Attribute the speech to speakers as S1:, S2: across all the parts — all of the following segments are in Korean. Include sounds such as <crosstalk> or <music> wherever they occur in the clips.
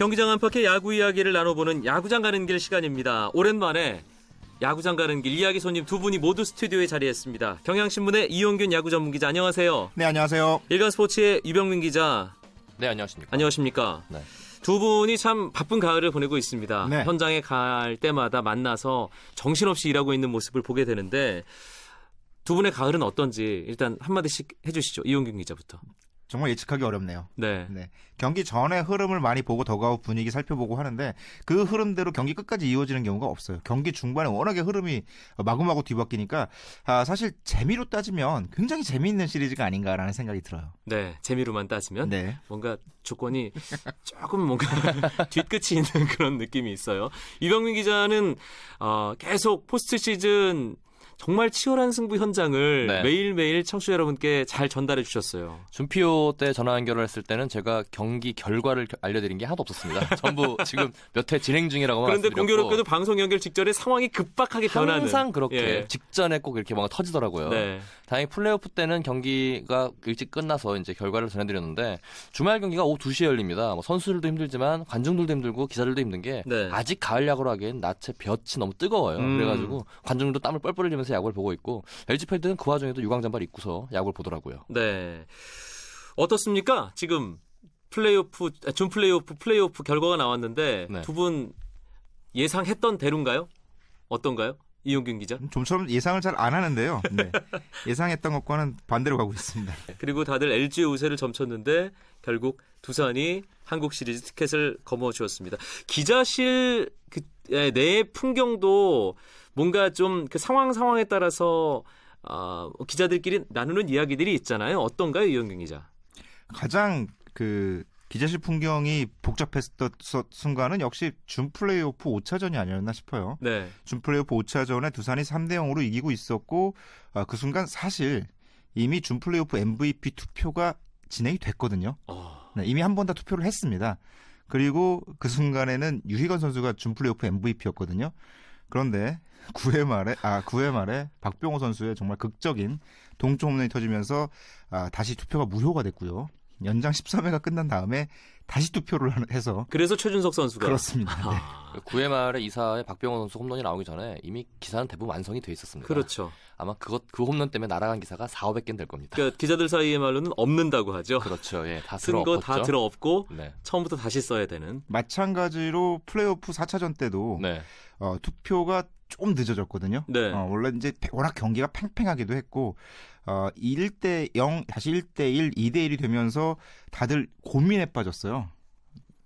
S1: 경기장 안팎의 야구 이야기를 나눠보는 야구장 가는 길 시간입니다. 오랜만에 야구장 가는 길 이야기 손님 두 분이 모두 스튜디오에 자리했습니다. 경향신문의 이용균 야구 전문 기자 안녕하세요.
S2: 네, 안녕하세요.
S1: 일간스포츠의 유병민 기자
S3: 네, 안녕하십니까.
S1: 안녕하십니까.
S3: 네.
S1: 두 분이 참 바쁜 가을을 보내고 있습니다.
S2: 네.
S1: 현장에 갈 때마다 만나서 정신없이 일하고 있는 모습을 보게 되는데 두 분의 가을은 어떤지 일단 한마디씩 해주시죠. 이용균 기자부터.
S2: 정말 예측하기 어렵네요.
S1: 네.
S2: 네. 경기 전에 흐름을 많이 보고 더가웃 분위기 살펴보고 하는데 그 흐름대로 경기 끝까지 이어지는 경우가 없어요. 경기 중반에 워낙에 흐름이 마구마구 뒤바뀌니까 아, 사실 재미로 따지면 굉장히 재미있는 시리즈가 아닌가라는 생각이 들어요.
S1: 네. 재미로만 따지면
S2: 네.
S1: 뭔가 조건이 조금 뭔가 <laughs> 뒤끝이 있는 그런 느낌이 있어요. 이병민 기자는 어, 계속 포스트 시즌 정말 치열한 승부 현장을
S3: 네.
S1: 매일매일 청취자 여러분께 잘 전달해 주셨어요.
S3: 준피오 때 전화 연결을 했을 때는 제가 경기 결과를 겨- 알려드린 게 하나도 없었습니다. <laughs> 전부 지금 몇 회 진행 중이라고
S1: 그런데 공교롭게도 방송 연결 직전에 상황이 급박하게 변하는
S3: 항상 그렇게
S1: 예.
S3: 직전에 꼭 이렇게 뭔가 터지더라고요.
S1: 네.
S3: 다행히 플레이오프 때는 경기가 일찍 끝나서 이제 결과를 전해드렸는데 주말 경기가 오후 2시에 열립니다. 뭐 선수들도 힘들지만 관중들도 힘들고 기자들도 힘든 게
S1: 네.
S3: 아직 가을 야구로 하기엔 낮에 볕이 너무 뜨거워요.
S1: 음.
S3: 그래가지고 관중들도 땀을 뻘뻘 흘리면서 야구를 보고 있고 LG 팬들은 그 와중에도 유광 잠바를 입고서 야구를 보더라고요.
S1: 네. 어떻습니까? 지금 플레이오프 아, 준 플레이오프 플레이오프 결과가 나왔는데
S3: 네.
S1: 두분 예상했던 대로인가요? 어떤가요? 이용균 기자.
S2: 좀처럼 예상을 잘 안 하는데요. <laughs> 네. 예상했던 것과는 반대로 가고 있습니다. <laughs>
S1: 그리고 다들 LG의 우세를 점쳤는데 결국 두산이 한국 시리즈 티켓을 거머쥐었습니다. 기자실 그, 예, 내 풍경도 뭔가 좀 그 상황 상황에 따라서 아, 기자들끼리 나누는 이야기들이 있잖아요. 어떤가요, 이용균 기자?
S2: 가장 그 기자실 풍경이 복잡했던 서- 순간은 역시 준 플레이오프 5차전이 아니었나 싶어요.
S1: 네.
S2: 준 플레이오프 5차전에 두산이 3대 0으로 이기고 있었고 아, 그 순간 사실 이미 준 플레이오프 MVP 투표가 진행이 됐거든요.
S1: 어,
S2: 네, 이미 한 번 다 투표를 했습니다. 그리고 그 순간에는 유희건 선수가 준 플레이오프 MVP였거든요. 그런데 9회 말에 아 9회 말에 박병호 선수의 정말 극적인 동점 홈런이 터지면서 아, 다시 투표가 무효가 됐고요. 연장 13회가 끝난 다음에 다시 투표를 하- 해서
S1: 그래서 최준석 선수가
S2: 그렇습니다. 네.
S1: 아,
S3: 9회 말에 이사에 박병호 선수 홈런이 나오기 전에 이미 기사는 대부분 완성이 돼 있었습니다.
S1: 그렇죠.
S3: 아마 그것 그 홈런 때문에 날아간 기사가 4, 500개는 될 겁니다.
S1: 그러니까 기자들 사이의 말로는 없는다고 하죠.
S3: 그렇죠. 예,
S1: 다쓴거
S3: 들어 엎었죠.
S1: 다 들어 엎고
S3: 네.
S1: 처음부터 다시 써야 되는.
S2: 마찬가지로 플레이오프 4차전 때도
S3: 네.
S2: 어, 투표가 좀 늦어졌거든요.
S1: 네.
S2: 어, 원래 이제 워낙 경기가 팽팽하기도 했고 어, 1대 0 다시 1대 1, 2대 1이 되면서 다들 고민에 빠졌어요.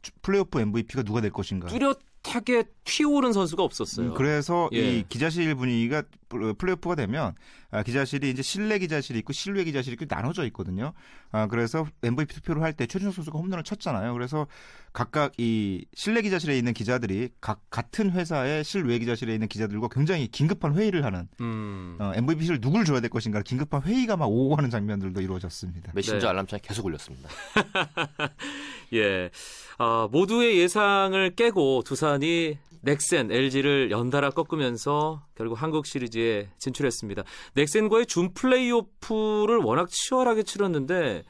S2: 주- 플레이오프 MVP가 누가 될 것인가.
S1: 뚜렷 하게 튀어오른 선수가 없었어요.
S2: 음, 그래서
S1: 예.
S2: 이 기자실 분위기가 플- 플레이오프가 되면 아, 기자실이 이제 실내 기자실이 있고 실외 기자실이 있고 나눠져 있거든요. 아, 그래서 MVP 투표를 할 때 최준석 선수가 홈런을 쳤잖아요. 그래서 각각 이 실내 기자실에 있는 기자들이 각 같은 회사의 실외 기자실에 있는 기자들과 굉장히 긴급한 회의를 하는
S1: 음.
S2: 어, MVP를 누굴 줘야 될 것인가 긴급한 회의가 막 오고 가는 장면들도 이루어졌습니다.
S3: 메신저
S1: 네.
S3: 알람창이 계속 울렸습니다. <laughs>
S1: 예. 아, 모두의 예상을 깨고 두산이 넥센, LG를 연달아 꺾으면서 결국 한국 시리즈에 진출했습니다. 넥센과의 준 플레이오프를 워낙 치열하게 치렀는데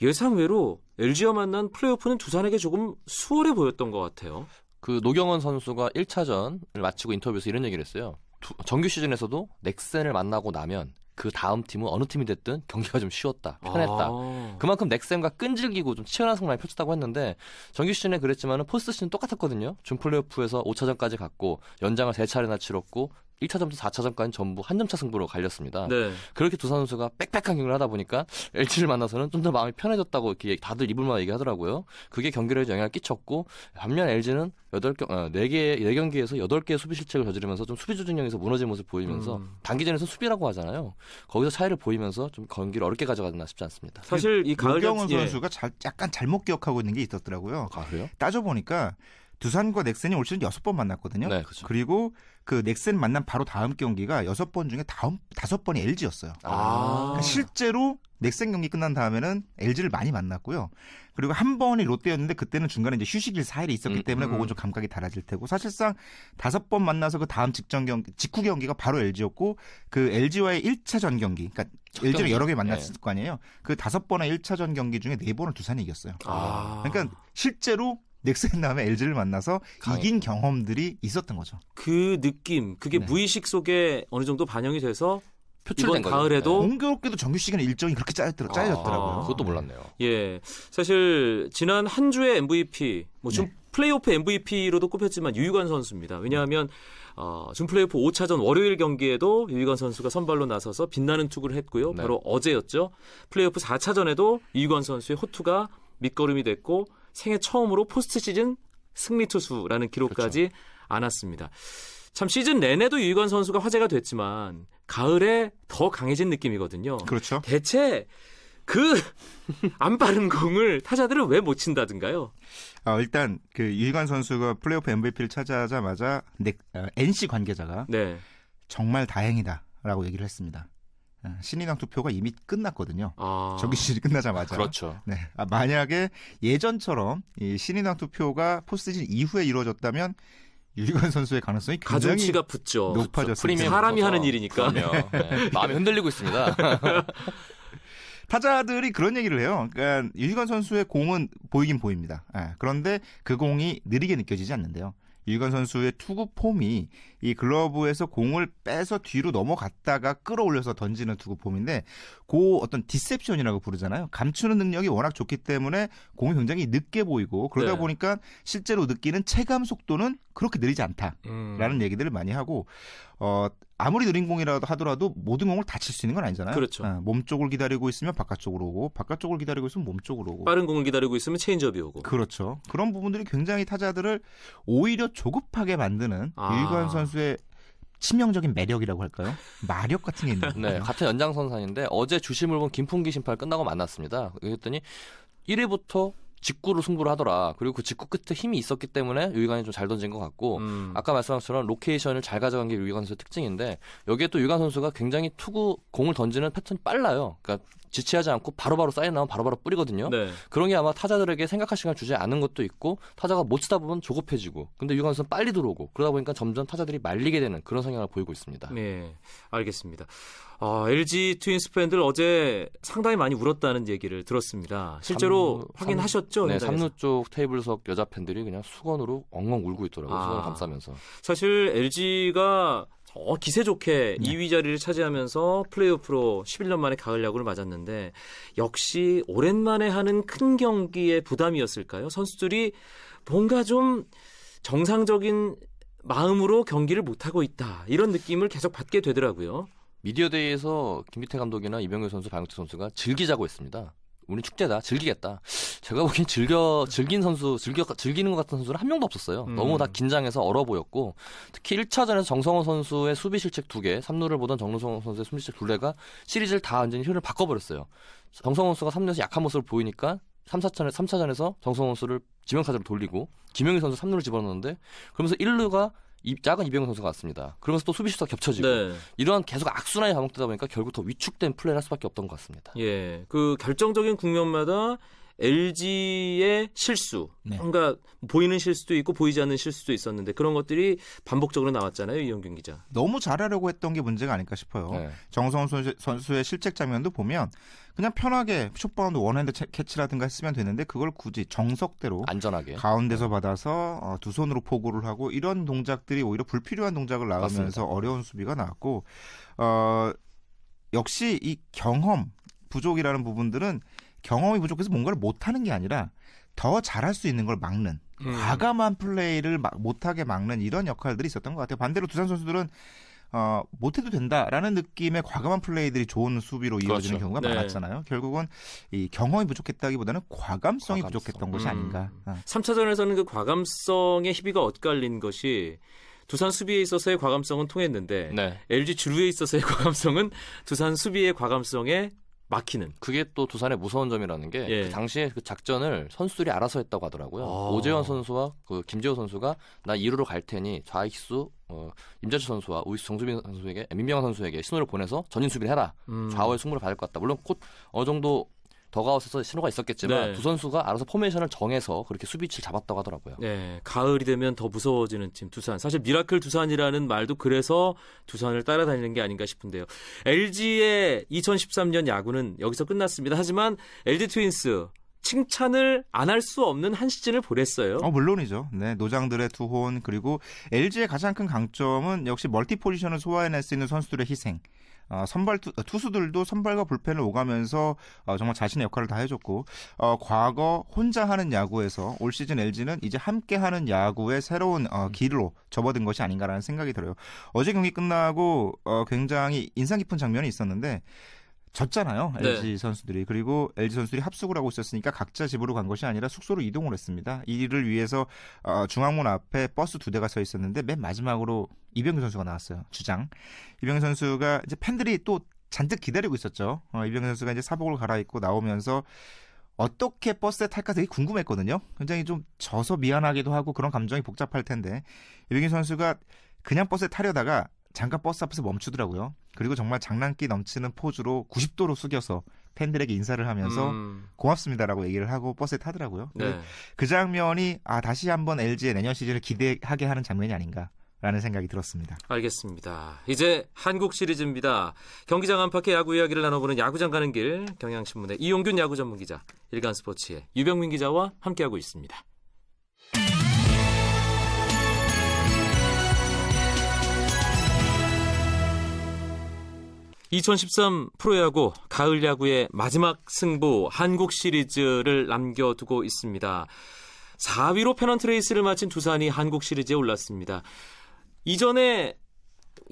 S1: 예상외로 LG와 만난 플레이오프는 두산에게 조금 수월해 보였던 것 같아요.
S3: 그 노경은 선수가 1차전을 마치고 인터뷰에서 이런 얘기를 했어요. 두- 정규 시즌에서도 넥센을 만나고 나면 그 다음 팀은 어느 팀이 됐든 경기가 좀 쉬웠다, 편했다.
S1: 아.
S3: 그만큼 넥센과 끈질기고 좀 치열한 승부를 펼쳤다고 했는데 정규 시즌에 그랬지만은 포스트 시즌 똑같았거든요. 준 플레이오프에서 5차전까지 갔고 연장을 3차례나 치렀고 1차전부터 4차전까지 전부 한 점차 승부로 갈렸습니다.
S1: 네.
S3: 그렇게 두 선수가 빽빽한 경기를 하다 보니까 LG를 만나서는 좀 더 마음이 편해졌다고 이렇게 다들 입을만 얘기하더라고요. 그게 경기력에 영향을 끼쳤고 반면 LG는 8경, 어, 4개, 4경기에서 8개의 수비 실책을 저지르면서 좀 수비 조준력에서 무너진 모습 보이면서
S1: 음.
S3: 단기전에서 수비라고 하잖아요. 거기서 차이를 보이면서 좀 경기를 어렵게 가져가나 싶지 않습니다.
S1: 사실 이 가을 자체- 예.
S2: 선수가 잘, 약간 잘못 기억하고 있는 게 있었더라고요.
S3: 아, 그래요?
S2: 따져보니까 두산과 넥센이 올 시즌 여섯 번 만났거든요.
S3: 네, 그렇죠.
S2: 그리고 그 넥센 만난 바로 다음 경기가 여섯 번 중에 다음 다섯 번이 LG였어요.
S1: 아.
S2: 그러니까 실제로 넥센 경기 끝난 다음에는 LG를 많이 만났고요. 그리고 한 번이 롯데였는데 그때는 중간에 이제 휴식일 4일이 있었기
S3: 음,
S2: 때문에
S1: 음.
S2: 그건 좀 감각이 달라질 테고 사실상 다섯 번 만나서 그 다음 직전 경기 직후 경기가 바로 LG였고 그 LG와의 1차전 경기 그러니까
S3: 첫
S2: LG를
S3: 경기.
S2: 여러 개 만났을 거 아니에요. 그 다섯 번의 1차전 경기 중에 네 번을 두산이 이겼어요.
S1: 아.
S2: 그러니까 실제로 넥센 다음에 LG를 만나서
S3: 강해.
S2: 이긴 경험들이 있었던 거죠.
S1: 그 느낌, 그게
S2: 네.
S1: 무의식 속에 어느 정도 반영이 돼서
S3: 표출된.
S1: 가을에도
S3: 네.
S2: 공교롭게도 정규 시즌 일정이 그렇게 짜였더라, 짜여졌더라고요.
S1: 아,
S3: 그것도 몰랐네요.
S1: 예, 사실 지난 한 주의 MVP, 뭐준
S2: 네.
S1: 플레이오프 MVP로도 꼽혔지만 유희관 선수입니다. 왜냐하면 어, 준 플레이오프 5차전 월요일 경기에도 유희관 선수가 선발로 나서서 빛나는 투구를 했고요.
S3: 네.
S1: 바로 어제였죠. 플레이오프 4차전에도 유희관 선수의 호투가 밑거름이 됐고 생애 처음으로 포스트 시즌 승리 투수라는 기록까지
S3: 그렇죠.
S1: 안았습니다. 참 시즌 내내도 유희관 선수가 화제가 됐지만 가을에 더 강해진 느낌이거든요.
S2: 그렇죠.
S1: 대체 그 <laughs> 안 빠른 공을 타자들은 왜 못 친다든가요?
S2: 아, 일단 그 유희관 선수가 플레이오프 MVP를 차지하자마자 넥, 어, NC 관계자가
S1: 네.
S2: 정말 다행이다라고 얘기를 했습니다. 아, 신인왕 투표가 이미 끝났거든요.
S1: 아.
S2: 정규 시즌이 끝나자마자.
S3: 그렇죠.
S2: 네. 아, 만약에 예전처럼 이 신인왕 투표가 포스트시즌 이후에 이루어졌다면 유희관 선수의 가능성이 굉장히
S1: 가중치가 붙죠.
S2: 높아졌습니다.
S3: 프리미엄
S1: 사람이. 하는 일이니까.
S3: 그럼요. 네. 마음이 흔들리고 있습니다. <laughs>
S2: 타자들이 그런 얘기를 해요. 그러니까 유희관 선수의 공은 보이긴 보입니다. 예, 그런데 그 공이 느리게 느껴지지 않는데요. 유희관 선수의 투구 폼이 이 글러브에서 공을 빼서 뒤로 넘어갔다가 끌어올려서 던지는 투구 폼인데 그 어떤 deception이라고 부르잖아요. 감추는 능력이 워낙 좋기 때문에 공이 굉장히 늦게 보이고 그러다
S1: 네.
S2: 보니까 실제로 느끼는 체감 속도는 그렇게 느리지 않다.
S1: 음.
S2: 라는 얘기들을 많이 하고 어 아무리 느린 공이라도 하더라도 모든 공을 다 칠 수 있는 건 아니잖아요.
S1: 그렇죠.
S2: 어, 몸 쪽을 기다리고 있으면 바깥쪽으로 오고 바깥쪽을 기다리고 있으면 몸 쪽으로 오고.
S1: 빠른 공을 기다리고 있으면 체인지업이 오고.
S2: 그렇죠. 그런 부분들이 굉장히 타자들을 오히려 조급하게 만드는
S1: 아.
S2: 유희관 선수의 치명적인 매력이라고 할까요? 마력 같은 게 있는 <laughs> 거예요.
S3: 네, 같은 연장선상인데 어제 주심을 본 김풍기 심판 끝나고 만났습니다. 그랬더니 1회부터 직구로 승부를 하더라. 그리고 그 직구 끝에 힘이 있었기 때문에 유희관이 좀 잘 던진 것 같고
S1: 음.
S3: 아까 말씀하신 것처럼 location을 잘 가져간 게 유희관 선수의 특징인데 여기에 또 유희관 선수가 굉장히 투구 공을 던지는 패턴이 빨라요. 그러니까 지체하지 않고 바로바로 사인 나오면 바로바로 뿌리거든요.
S1: 네.
S3: 그런 게 아마 타자들에게 생각할 시간을 주지 않은 것도 있고 타자가 못 치다 보면 조급해지고 근데 선수는 빨리 들어오고 그러다 보니까 점점 타자들이 말리게 되는 그런 성향을 보이고 있습니다.
S1: 네, 알겠습니다. 아, LG 트윈스 팬들 어제 상당히 많이 울었다는 얘기를 들었습니다. 실제로
S3: 삼루-
S1: 확인하셨죠?
S3: 네,
S1: 현장에서?
S3: 3루 쪽 테이블석 여자 팬들이 그냥 수건으로 엉엉 울고 있더라고요.
S1: 아.
S3: 수건을 감싸면서.
S1: 사실 LG가 저 기세 좋게
S2: 네.
S1: 2위 자리를 차지하면서 플레이오프로 11년 만에 가을 야구를 맞았는데 역시 오랜만에 하는 큰 경기의 부담이었을까요? 선수들이 뭔가 좀 정상적인 마음으로 경기를 못하고 있다. 이런 느낌을 계속 받게 되더라고요.
S3: 미디어데이에서 김기태 감독이나 이병규 선수, 박용태 선수가 즐기자고 했습니다. 우리 축제다, 즐기겠다. 제가 보기엔 즐겨, 즐긴 선수, 즐겨, 즐기는 것 같은 선수는 한 명도 없었어요.
S1: 음.
S3: 너무 다 긴장해서 얼어 보였고, 특히 1차전에서 정성호 선수의 수비 실책 2개, 3루를 보던 정성호 선수의 수비 실책 2개가 시리즈를 다 완전히 흐름을 바꿔버렸어요. 정성호 선수가 3루에서 약한 모습을 보이니까 3, 4차전, 3차전에서 정성호 선수를 지명타자로 돌리고, 김영희 선수 3루를 집어넣는데, 그러면서 1루가 이, 작은 이병헌 선수가 왔습니다. 그러면서 또 수비 실수가 겹쳐지고,
S1: 네.
S3: 이러한 계속 악순환이 반복되다 보니까 결국 더 위축된 플레이를 할 수밖에 없던 것 같습니다.
S1: 예. 그 결정적인 국면마다 LG의 실수,
S2: 네.
S1: 뭔가 보이는 실수도 있고 보이지 않는 실수도 있었는데 그런 것들이 반복적으로 나왔잖아요, 이영균 기자.
S2: 너무 잘하려고 했던 게 문제가 아닐까 싶어요.
S3: 네.
S2: 정성훈 선수- 선수의 실책 장면도 보면 그냥 편하게 short bound one hand 채- catch라든가 했으면 되는데 그걸 굳이 정석대로
S3: 안전하게.
S2: 가운데서 받아서 어, 두 손으로 포구를 하고 이런 동작들이 오히려 불필요한 동작을
S3: 맞습니다.
S2: 어려운 수비가 나왔고 어, 역시 이 경험 부족이라는 부분들은 경험이 부족해서 뭔가를 못하는 게 아니라 더 잘할 수 있는 걸 막는
S1: 음.
S2: 과감한 플레이를 막 못하게 막는 이런 역할들이 있었던 것 같아요. 반대로 두산 선수들은 어, 못해도 된다라는 느낌의 과감한 플레이들이 좋은 수비로 이어지는
S3: 그렇죠.
S2: 경우가
S1: 네.
S2: 많았잖아요. 결국은 이 경험이 부족했다기보다는 과감성이
S3: 과감성.
S2: 부족했던 것이
S1: 음.
S2: 아닌가. 어.
S1: 3차전에서는 그 과감성의 희비가 엇갈린 것이 두산 수비에 있어서의 과감성은 통했는데
S3: 네.
S1: LG 주루에 있어서의 <laughs> 과감성은 두산 수비의 과감성에 막히는.
S3: 그게 또 두산의 무서운 점이라는 게
S1: 예.
S3: 그 당시에 그 작전을 선수들이 알아서 했다고 하더라고요.
S1: 아.
S3: 오재원 선수와 그 김재호 선수가 나 2루로 갈 테니 좌익수 어, 임재철 선수와 우익수 정수빈 선수에게 민병헌 선수에게 신호를 보내서 전진 수비를 해라.
S1: 음.
S3: 좌우의 승부를 받을 것 같다. 물론 곧 어느 정도 더그아웃에서 신호가 있었겠지만
S1: 네.
S3: 두 선수가 알아서 formation을 정해서 그렇게 수비 위치를 잡았다고 하더라고요.
S1: 네, 가을이 되면 더 무서워지는 팀 두산. 사실 miracle 두산이라는 말도 그래서 두산을 따라다니는 게 아닌가 싶은데요. LG의 2013년 야구는 여기서 끝났습니다. 하지만 LG 트윈스 칭찬을 안 할 수 없는 한 시즌을 보냈어요.
S2: 어, 물론이죠. 네, 노장들의 투혼 그리고 LG의 가장 큰 강점은 역시 multi 포지션을 소화해낼 수 있는 선수들의 희생. 어, 선발 투, 투수들도 선발과 불펜을 오가면서 어, 정말 자신의 역할을 다 해줬고 어, 과거 혼자 하는 야구에서 올 시즌 LG는 이제 함께 하는 야구의 새로운 어, 길로 접어든 것이 아닌가라는 생각이 들어요. 어제 경기 끝나고 어, 굉장히 인상 깊은 장면이 있었는데 졌잖아요.
S1: 네.
S2: LG 선수들이. 그리고 LG 선수들이 합숙을 하고 있었으니까 각자 집으로 간 것이 아니라 숙소로 이동을 했습니다. 이를 위해서 어, 중앙문 앞에 버스 두 대가 서 있었는데 맨 마지막으로 이병규 선수가 나왔어요. 주장. 이병규 선수가 이제 팬들이 또 잔뜩 기다리고 있었죠. 어, 이병규 선수가 이제 사복을 갈아입고 나오면서 어떻게 버스에 탈까 되게 궁금했거든요. 굉장히 좀 져서 미안하기도 하고 그런 감정이 복잡할 텐데 이병규 선수가 그냥 버스에 타려다가 잠깐 버스 앞에서 멈추더라고요. 그리고 정말 장난기 넘치는 포즈로 90도로 숙여서 팬들에게 인사를 하면서
S1: 음,
S2: 고맙습니다라고 얘기를 하고 버스에 타더라고요.
S1: 네.
S2: 그 장면이 아 다시 한번 LG의 내년 시즌을 기대하게 하는 장면이 아닌가 라는 생각이 들었습니다.
S1: 알겠습니다. 이제 한국 시리즈입니다. 경기장 안팎의 야구 이야기를 나눠보는 야구장 가는 길 경향신문의 이용균 야구 전문 기자, 일간스포츠의 유병민 기자와 함께하고 있습니다. 2013 프로야구 가을 야구의 마지막 승부 한국 시리즈를 남겨두고 있습니다. 4위로 페넌트 레이스를 마친 두산이 한국 시리즈에 올랐습니다. 이전에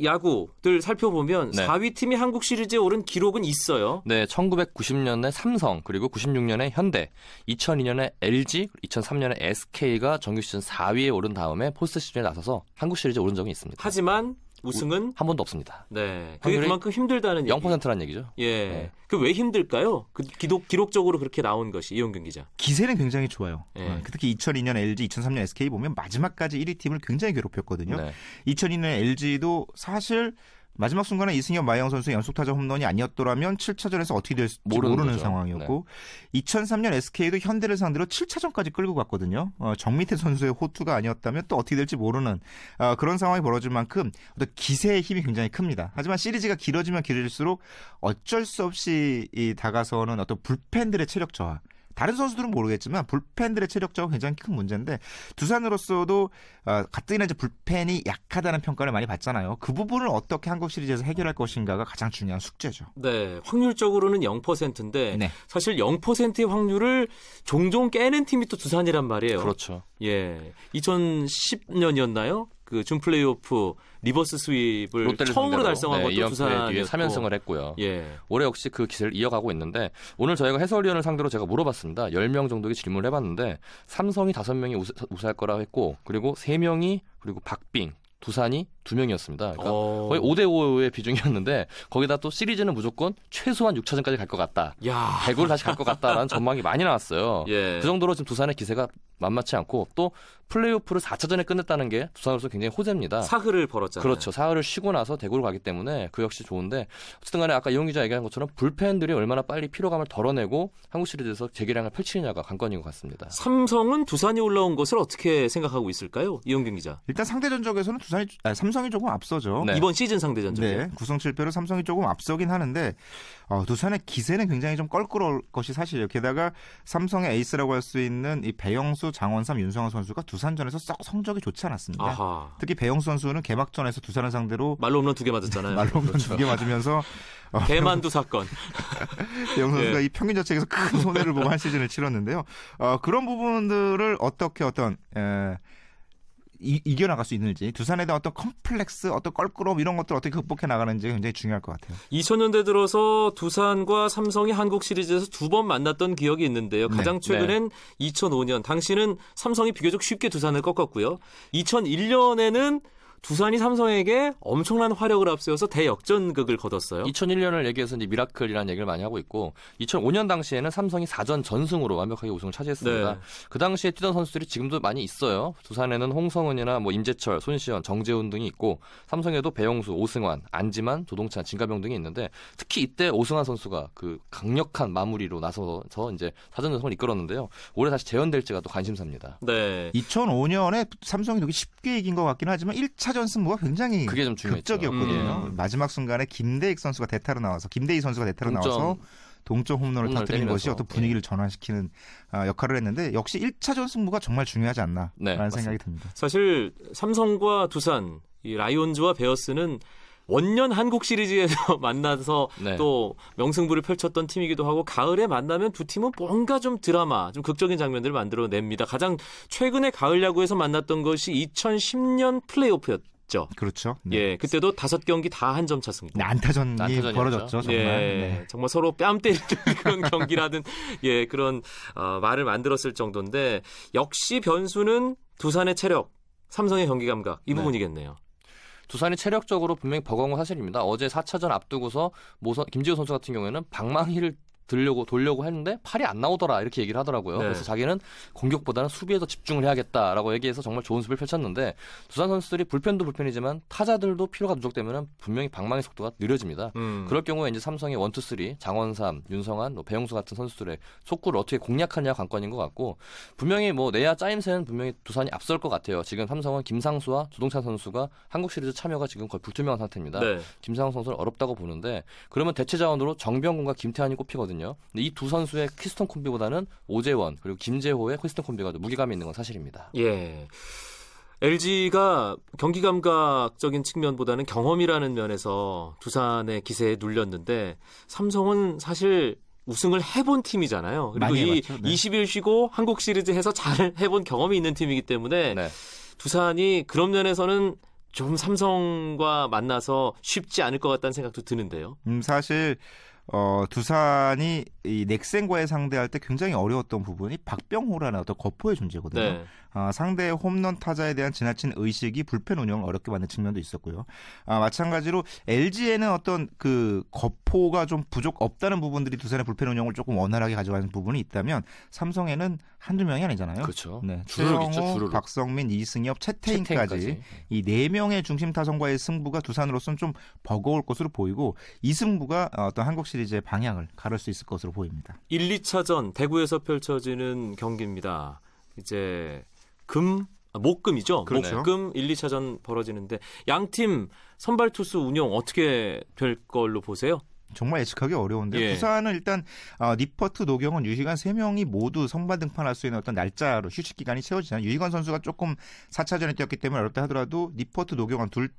S1: 야구들 살펴보면
S3: 네.
S1: 4위 팀이 한국 시리즈에 오른 기록은 있어요.
S3: 네, 1990년에 삼성, 그리고 96년에 현대, 2002년에 LG, 2003년에 SK가 정규 시즌 4위에 오른 다음에 포스트 시즌에 나서서 한국 시리즈에 오른 적이 있습니다.
S1: 하지만 우승은
S3: 한 번도 없습니다.
S1: 네 그게 그만큼 힘들다는 얘기.
S3: 0%라는 얘기죠.
S1: 예.
S3: 네.
S1: 그왜 힘들까요? 그 기록 기록적으로 그렇게 나온 것이 이용균 기자.
S2: 기세는 굉장히 좋아요.
S1: 예.
S2: 어, 특히 2002년 LG, 2003년 SK 보면 마지막까지 1위 팀을 굉장히 괴롭혔거든요.
S3: 네.
S2: 2002년 LG도 사실 마지막 순간에 이승엽 마영 선수의 연속타자 홈런이 아니었더라면 7차전에서 어떻게 될지
S3: 모르는
S2: 모르는. 상황이었고 2003년 SK도 현대를 상대로 7차전까지 끌고 갔거든요. 어, 정미태 선수의 호투가 아니었다면 또 어떻게 될지 모르는 어, 그런 상황이 벌어질 만큼 어떤 기세의 힘이 굉장히 큽니다. 하지만 시리즈가 길어지면 길어질수록 어쩔 수 없이 이 다가서는 어떤 불펜들의 체력 저하 다른 선수들은 모르겠지만 불펜들의 체력 저하가 굉장히 큰 문제인데 두산으로서도 어, 가뜩이나 이제 불펜이 약하다는 평가를 많이 받잖아요. 그 부분을 어떻게 한국 시리즈에서 해결할 것인가가 가장 중요한 숙제죠.
S1: 네, 확률적으로는 0%인데
S2: 네.
S1: 사실 0%의 확률을 종종 깨는 팀이 또 두산이란 말이에요.
S3: 그렇죠.
S1: 예. 2010년이었나요? 그 준 플레이오프 reverse sweep을 처음으로 달성한
S3: 네,
S1: 것도.
S3: 뒤에 3연승을 했고요.
S1: 예.
S3: 올해 역시 그 기세를 이어가고 있는데 오늘 저희가 해설위원을 상대로 제가 물어봤습니다. 10명 정도의 질문을 해봤는데 삼성이 5명이 우세, 우세할 거라고 했고 그리고 3명이 그리고 박빙, 두산이 2명이었습니다. 그러니까
S1: 어.
S3: 거의 5대 5의 비중이었는데 거기다 또 시리즈는 무조건 최소한 6차전까지 갈 것 같다.
S1: 야.
S3: 대구를 다시 갈 것 같다라는 전망이 많이 나왔어요. <laughs>
S1: 예.
S3: 그 정도로 지금 두산의 기세가 만만치 않고 또 플레이오프를 4차전에 끝냈다는 게 두산으로서 굉장히 호재입니다.
S1: 사흘을 벌었잖아요.
S3: 그렇죠. 사흘을 쉬고 나서 대구를 가기 때문에 그 역시 좋은데 어쨌든 간에 아까 이용 기자 얘기한 것처럼 불펜들이 얼마나 빨리 피로감을 덜어내고 한국 시리즈에서 재기량을 펼치느냐가 관건인 것 같습니다.
S1: 삼성은 두산이 올라온 것을 어떻게 생각하고 있을까요? 이용균 기자.
S2: 일단 상대 전적에서는 두산이 아, 삼성이 조금 앞서죠.
S3: 네.
S1: 이번 시즌 상대 전적에.
S2: 네, 9승 7패로 삼성이 조금 앞서긴 하는데 어, 두산의 기세는 굉장히 좀 껄끄러울 것이 사실이에요. 게다가 삼성의 에이스라고 할 수 있는 이 배영수, 장원삼, 윤성환 선수가 두산전에서 썩 성적이 좋지 않았습니다.
S1: 아하.
S2: 특히 배영수 선수는 개막전에서 두산을 상대로
S1: 만루 홈런 두 개 맞았잖아요.
S2: 만루 홈런
S3: 그렇죠.
S2: 두개 맞으면서 <laughs> 어,
S1: 대만두 사건. <laughs>
S2: 배영수 선수가
S1: 예.
S2: 이 평균 자책에서 큰 손해를 보고 한 시즌을 치렀는데요. 어, 그런 부분들을 어떻게 어떤 에, 이, 이겨나갈 수 있는지 두산에 대한 어떤 컴플렉스, 어떤 껄끄러움 이런 것들 을 어떻게 극복해 나가는지 굉장히 중요할 것 같아요.
S1: 2000년대 들어서 두산과 삼성이 한국 시리즈에서 두 번 만났던 기억이 있는데요. 가장
S2: 네.
S1: 최근엔 2005년. 당시는 삼성이 비교적 쉽게 두산을 꺾었고요. 2001년에는 두산이 삼성에게 엄청난 화력을 앞세워서 대역전극을 거뒀어요.
S3: 2001년을 얘기해서 이제 미라클이라는 얘기를 많이 하고 있고 2005년 당시에는 삼성이 4전 전승으로 완벽하게 우승을 차지했습니다.
S1: 네.
S3: 그 당시에 뛰던 선수들이 지금도 많이 있어요. 두산에는 홍성은이나 뭐 임재철, 손시현, 정재훈 등이 있고 삼성에도 배영수, 오승환, 안지만, 조동찬, 진가병 등이 있는데 특히 이때 오승환 선수가 그 강력한 마무리로 나서서 이제 4전 전승을 이끌었는데요. 올해 다시 재현될지가 또 관심사입니다.
S1: 네.
S2: 2005년에 삼성이 되게 쉽게 이긴 것 같긴 하지만 1차 전 승부가 굉장히
S3: 그게 좀 중요했죠.
S2: 극적이었거든요.
S1: 음.
S2: 마지막 순간에 김대익 선수가 대타로 나와서 김대희 선수가 대타로
S3: 동점.
S2: 나와서 동점 홈런을 터뜨린 것이 어떤 분위기를 전환시키는 아, 역할을 했는데 역시 1차전 승부가 정말 중요하지 않나라는
S3: 네,
S2: 생각이 듭니다.
S1: 사실 삼성과 두산, 이 라이온즈와 베어스는 원년 한국 시리즈에서 <laughs> 만나서
S3: 네.
S1: 또 명승부를 펼쳤던 팀이기도 하고 가을에 만나면 두 팀은 뭔가 좀 드라마, 좀 극적인 장면들을 만들어냅니다. 가장 최근에 가을 야구에서 만났던 것이 2010년 플레이오프였 죠.
S2: 그렇죠. 네.
S1: 예, 그때도 다섯 경기 다 한점 찼습니다.
S2: 네, 안타전이
S3: 안타전이었죠.
S2: 벌어졌죠. 정말.
S1: 예,
S2: 네.
S1: 정말 서로 뺨 때리는 <laughs> 그런 경기라든 예 그런 어, 말을 만들었을 정도인데 역시 변수는 두산의 체력, 삼성의 경기 감각 이
S3: 네.
S1: 부분이겠네요.
S3: 두산이 체력적으로 분명히 버거운 건 사실입니다. 어제 4차전 앞두고서 모선 김지호 선수 같은 경우에는 방망이를 들려고 돌려고 했는데 팔이 안 나오더라 이렇게 얘기를 하더라고요.
S1: 네.
S3: 그래서 자기는 공격보다는 수비에 더 집중을 해야겠다라고 얘기해서 정말 좋은 수비를 펼쳤는데 두산 선수들이 불펜도 불펜이지만 타자들도 피로가 누적되면 분명히 방망이 속도가 느려집니다.
S1: 음.
S3: 그럴 경우에 이제 삼성의 one two three 장원삼, 윤성환, 뭐 배영수 같은 선수들의 속구를 어떻게 공략하냐 관건인 것 같고 분명히 뭐 내야 짜임새는 분명히 두산이 앞설 것 같아요. 지금 삼성은 김상수와 조동찬 선수가 한국 시리즈 참여가 지금 거의 불투명한 상태입니다.
S1: 네.
S3: 김상수 선수를 어렵다고 보는데 그러면 대체 자원으로 정병곤과 김태완이 꼽히거든요. 근데 이 두 선수의 퀴스톤 콤비보다는 오재원 그리고 김재호의 퀴스톤 콤비가 더 무게감이 있는 건 사실입니다.
S1: 예. LG가 경기 감각적인 측면보다는 경험이라는 면에서 두산의 기세에 눌렸는데 삼성은 사실 우승을 해본 팀이잖아요. 그리고
S2: 이. 네.
S1: 20일 쉬고 한국 시리즈 해서 잘 해본 경험이 있는 팀이기 때문에
S3: 네.
S1: 두산이 그런 면에서는 좀 삼성과 만나서 쉽지 않을 것 같다는 생각도 드는데요.
S2: 음, 사실 어, 두산이 이 넥센과의 상대할 때 굉장히 어려웠던 부분이 박병호라는 어떤 거포의 존재거든요.
S1: 네.
S2: 아, 상대의 홈런 타자에 대한 지나친 의식이 불펜 운영을 어렵게 만든 측면도 있었고요. 아, 마찬가지로 LG에는 어떤 그 거포가 좀 부족 없다는 부분들이 두산의 불펜 운영을 조금 원활하게 가져가는 부분이 있다면 삼성에는 한두 명이 아니잖아요.
S3: 그렇죠.
S2: 네,
S3: 주르륵.
S2: 박성민, 이승엽, 채태인까지
S3: 채태인까지.
S2: 이 네 명의 중심 타선과의 승부가 두산으로서는 좀 버거울 것으로 보이고 이 승부가 어떤 한국 시리즈 의 방향을 가를 수 있을 것으로 보입니다.
S1: 1, 2차전 대구에서 펼쳐지는 경기입니다. 이제 금 아, 목금이죠.
S2: 그렇죠.
S1: 목금 1, 2차전 벌어지는데 양팀 선발 투수 운영 어떻게 될 걸로 보세요?
S2: 정말 예측하기 어려운데
S1: 예.
S2: 부산은 일단 어, 니퍼트, 노경은, 유희관 세 명이 모두 선발 등판할 수 있는 어떤 날짜로 휴식 기간이 채워지잖아요. 유희관 선수가 조금 4차전에 뛰었기 때문에 어렵다 하더라도 니퍼트, 노경은 둘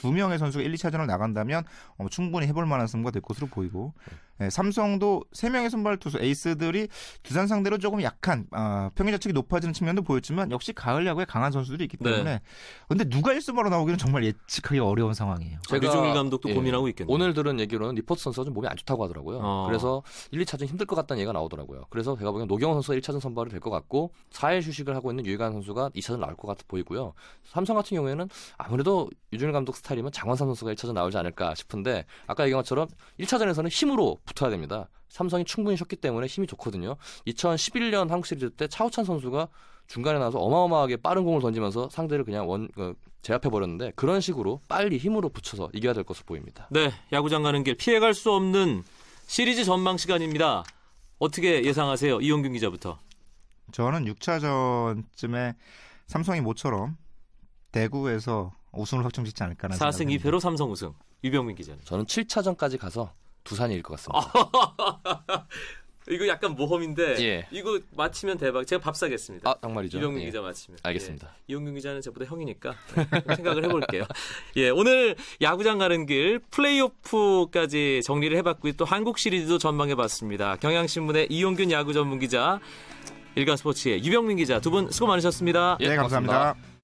S2: 두 명의 선수가 1, 2차전을 나간다면 어, 충분히 해볼 만한 승부가 될 것으로 보이고 예, 삼성도 세 명의 선발 투수 에이스들이 두산 상대로 조금 약한 아, 평균 자책이 높아지는 측면도 보였지만 역시 가을 야구에 강한 선수들이 있기
S1: 네.
S2: 때문에 근데 누가 1순위로 나오기는 정말 예측하기 어려운 상황이에요.
S3: 제가-
S1: 류중일 감독도
S3: 예.
S1: 고민하고 있겠네요.
S3: 오늘 들은 얘기로는 니퍼트 선수가 좀 몸이 안 좋다고 하더라고요.
S1: 어.
S3: 그래서 1, 2차전 힘들 것 같다는 얘기가 나오더라고요. 그래서 제가 보기엔 노경은 선수가 1차전 선발이 될 것 같고 4일 휴식을 하고 있는 유희관 선수가 2차전 나올 것 같아 보이고요. 삼성 같은 경우에는 아무래도 유준일 감독 스타일이면 장원삼 선수가 1차전 나오지 않을까 싶은데 아까 얘기한 것처럼 1차전에서는 힘으로 붙어야 됩니다. 삼성이 충분히 쉬었기 때문에 힘이 좋거든요. 2011년 한국 시리즈 때 차우찬 선수가 중간에 나와서 어마어마하게 빠른 공을 던지면서 상대를 그냥 원 어, 제압해 버렸는데 그런 식으로 빨리 힘으로 붙여서 이겨야 될 것으로 보입니다.
S1: 네, 야구장 가는 길 피해갈 수 없는 시리즈 전망 시간입니다. 어떻게 예상하세요? 이용균 기자부터.
S2: 저는 6차전쯤에 삼성이 모처럼 대구에서 우승을 확정짓지 않을까라는
S1: 4승
S2: 생각이
S1: 2패로 삼성 우승. 유병민 기자는.
S3: 저는 7차전까지 가서 두산이 이길 것 같습니다. <laughs>
S1: 이거 약간 모험인데
S3: 예.
S1: 이거 맞히면 대박. 제가 밥 사겠습니다.
S3: 아, 정말이죠.
S1: 이병민
S3: 예.
S1: 기자 맞히면.
S3: 알겠습니다.
S1: 예. 이용균 기자는 저보다 형이니까 네, 생각을 해볼게요. <laughs> 예, 오늘 야구장 가는 길 플레이오프까지 정리를 해봤고요. 또 한국 시리즈도 전망해봤습니다. 경향신문의 이용균 야구 전문 기자, 일간스포츠의 유병민 기자 두 분 수고 많으셨습니다.
S3: 예,
S2: 네, 감사합니다.
S3: 고맙습니다.